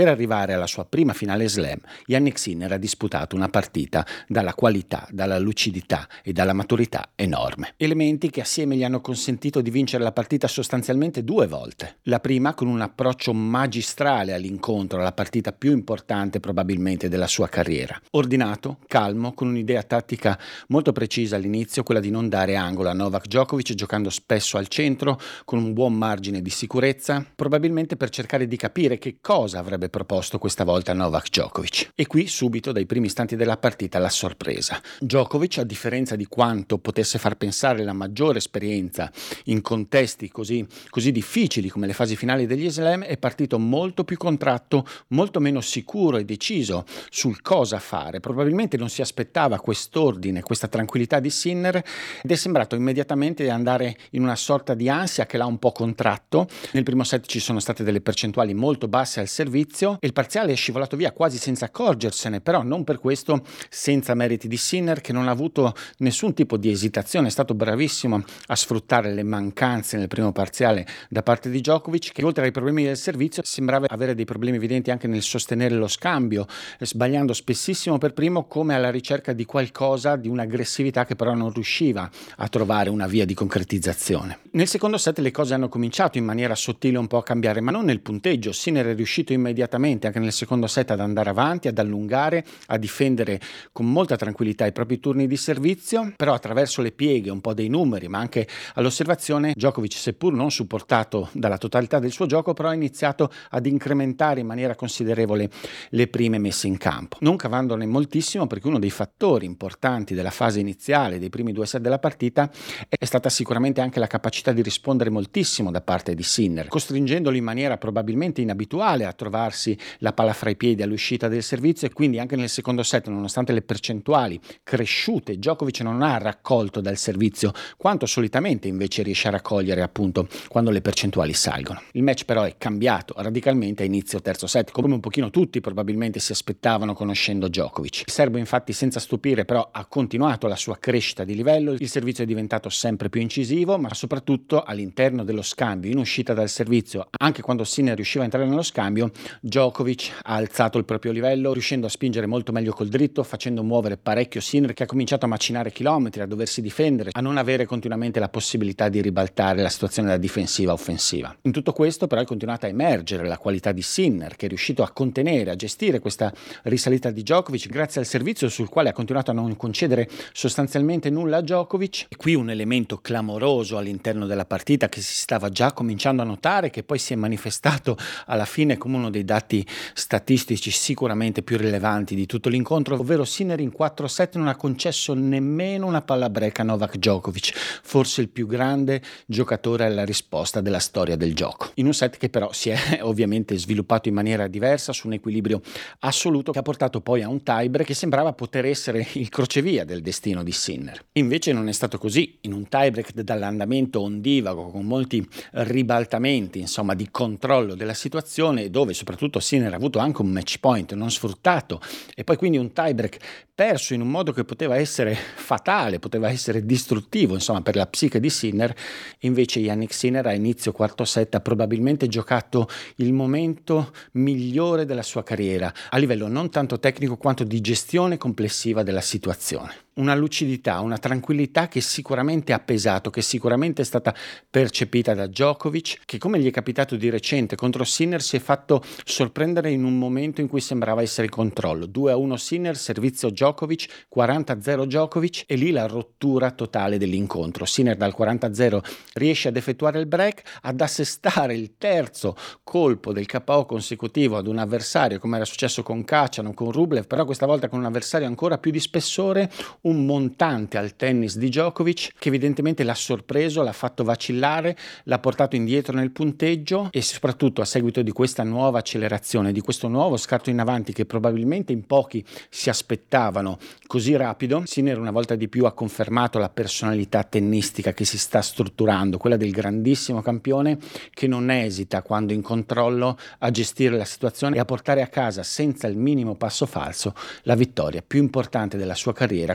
Per arrivare alla sua prima finale slam, Yannick Sinner ha disputato una partita dalla qualità, dalla lucidità e dalla maturità enorme. Elementi che assieme gli hanno consentito di vincere la partita sostanzialmente due volte. La prima con un approccio magistrale all'incontro, alla partita più importante probabilmente della sua carriera. Ordinato, calmo, con un'idea tattica molto precisa all'inizio, quella di non dare angolo a Novak Djokovic, giocando spesso al centro, con un buon margine di sicurezza, probabilmente per cercare di capire che cosa avrebbe proposto questa volta Novak Djokovic. E qui subito dai primi istanti della partita la sorpresa. Djokovic, a differenza di quanto potesse far pensare la maggiore esperienza in contesti così, così difficili come le fasi finali degli slam, è partito molto più contratto, molto meno sicuro e deciso sul cosa fare. Probabilmente non si aspettava quest'ordine, questa tranquillità di Sinner ed è sembrato immediatamente andare in una sorta di ansia che l'ha un po' contratto. Nel primo set ci sono state delle percentuali molto basse al servizio servizio e il parziale è scivolato via quasi senza accorgersene, però non per questo senza meriti di Sinner che non ha avuto nessun tipo di esitazione, è stato bravissimo a sfruttare le mancanze nel primo parziale da parte di Djokovic che oltre ai problemi del servizio sembrava avere dei problemi evidenti anche nel sostenere lo scambio, sbagliando spessissimo per primo come alla ricerca di qualcosa, di un'aggressività che però non riusciva a trovare una via di concretizzazione. Nel secondo set le cose hanno cominciato in maniera sottile un po' a cambiare, ma non nel punteggio, Sinner è riuscito immediatamente immediatamente anche nel secondo set ad andare avanti, ad allungare, a difendere con molta tranquillità i propri turni di servizio, però attraverso le pieghe, un po' dei numeri, ma anche all'osservazione, Djokovic, seppur non supportato dalla totalità del suo gioco, però ha iniziato ad incrementare in maniera considerevole le prime messe in campo, non cavandone moltissimo perché uno dei fattori importanti della fase iniziale, dei primi due set della partita, è stata sicuramente anche la capacità di rispondere moltissimo da parte di Sinner, costringendolo in maniera probabilmente inabituale a trovare trovarsi la palla fra i piedi all'uscita del servizio e quindi anche nel secondo set, nonostante le percentuali cresciute, Djokovic non ha raccolto dal servizio quanto solitamente invece riesce a raccogliere appunto quando le percentuali salgono. Il match però è cambiato radicalmente a inizio terzo set, come un pochino tutti probabilmente si aspettavano conoscendo Djokovic. Il serbo infatti senza stupire però ha continuato la sua crescita di livello, il servizio è diventato sempre più incisivo, ma soprattutto all'interno dello scambio, in uscita dal servizio, anche quando Sinner riusciva a entrare nello scambio, Djokovic ha alzato il proprio livello, riuscendo a spingere molto meglio col dritto, facendo muovere parecchio Sinner che ha cominciato a macinare chilometri, a doversi difendere, a non avere continuamente la possibilità di ribaltare la situazione da difensiva a offensiva. In tutto questo però è continuata a emergere la qualità di Sinner che è riuscito a contenere, a gestire questa risalita di Djokovic grazie al servizio sul quale ha continuato a non concedere sostanzialmente nulla a Djokovic. E qui un elemento clamoroso all'interno della partita che si stava già cominciando a notare, che poi si è manifestato alla fine come uno dei dati statistici sicuramente più rilevanti di tutto l'incontro, ovvero Sinner in 4-7 non ha concesso nemmeno una palla break a Novak Djokovic, forse il più grande giocatore alla risposta della storia del gioco. In un set che però si è ovviamente sviluppato in maniera diversa su un equilibrio assoluto che ha portato poi a un tiebreak che sembrava poter essere il crocevia del destino di Sinner. Invece non è stato così, in un tiebreak dall'andamento ondivago con molti ribaltamenti, insomma, di controllo della situazione dove soprattutto soprattutto Sinner ha avuto anche un match point non sfruttato e poi quindi un tiebreak perso in un modo che poteva essere fatale, poteva essere distruttivo insomma per la psiche di Sinner, invece Yannick Sinner a inizio quarto set ha probabilmente giocato il momento migliore della sua carriera, a livello non tanto tecnico quanto di gestione complessiva della situazione una lucidità, una tranquillità che sicuramente ha pesato, che sicuramente è stata percepita da Djokovic, che come gli è capitato di recente contro Sinner si è fatto sorprendere in un momento in cui sembrava essere in controllo. 2 a 1 Sinner, servizio Djokovic, 40 a 0 Djokovic e lì la rottura totale dell'incontro. Sinner dal 40 a 0 riesce ad effettuare il break, ad assestare il terzo colpo del KO consecutivo ad un avversario come era successo con Kachanov, con Rublev, però questa volta con un avversario ancora più di spessore, un montante al tennis di Djokovic che evidentemente l'ha sorpreso, l'ha fatto vacillare, l'ha portato indietro nel punteggio e soprattutto a seguito di questa nuova accelerazione, di questo nuovo scarto in avanti che probabilmente in pochi si aspettavano così rapido, Sinner una volta di più ha confermato la personalità tennistica che si sta strutturando, quella del grandissimo campione che non esita quando in controllo a gestire la situazione e a portare a casa senza il minimo passo falso la vittoria più importante della sua carriera